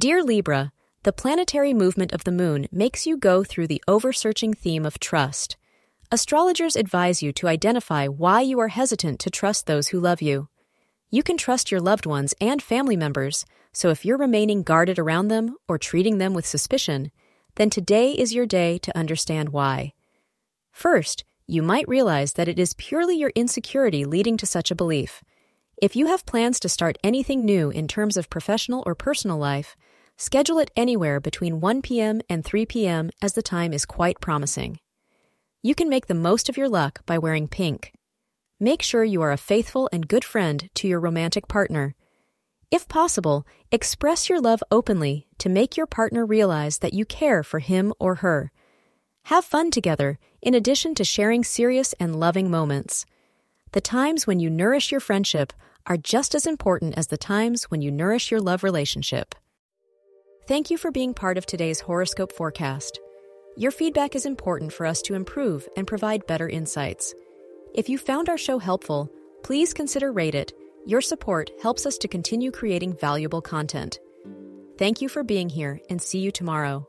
Dear Libra, the planetary movement of the moon makes you go through the oversearching theme of trust. Astrologers advise you to identify why you are hesitant to trust those who love you. You can trust your loved ones and family members, so if you're remaining guarded around them or treating them with suspicion, then today is your day to understand why. First, you might realize that it is purely your insecurity leading to such a belief. If you have plans to start anything new in terms of professional or personal life, schedule it anywhere between 1 p.m. and 3 p.m. as the time is quite promising. You can make the most of your luck by wearing pink. Make sure you are a faithful and good friend to your romantic partner. If possible, express your love openly to make your partner realize that you care for him or her. Have fun together, in addition to sharing serious and loving moments. The times when you nourish your friendship are just as important as the times when you nourish your love relationship. Thank you for being part of today's horoscope forecast. Your feedback is important for us to improve and provide better insights. If you found our show helpful, please consider rate it. Your support helps us to continue creating valuable content. Thank you for being here and see you tomorrow.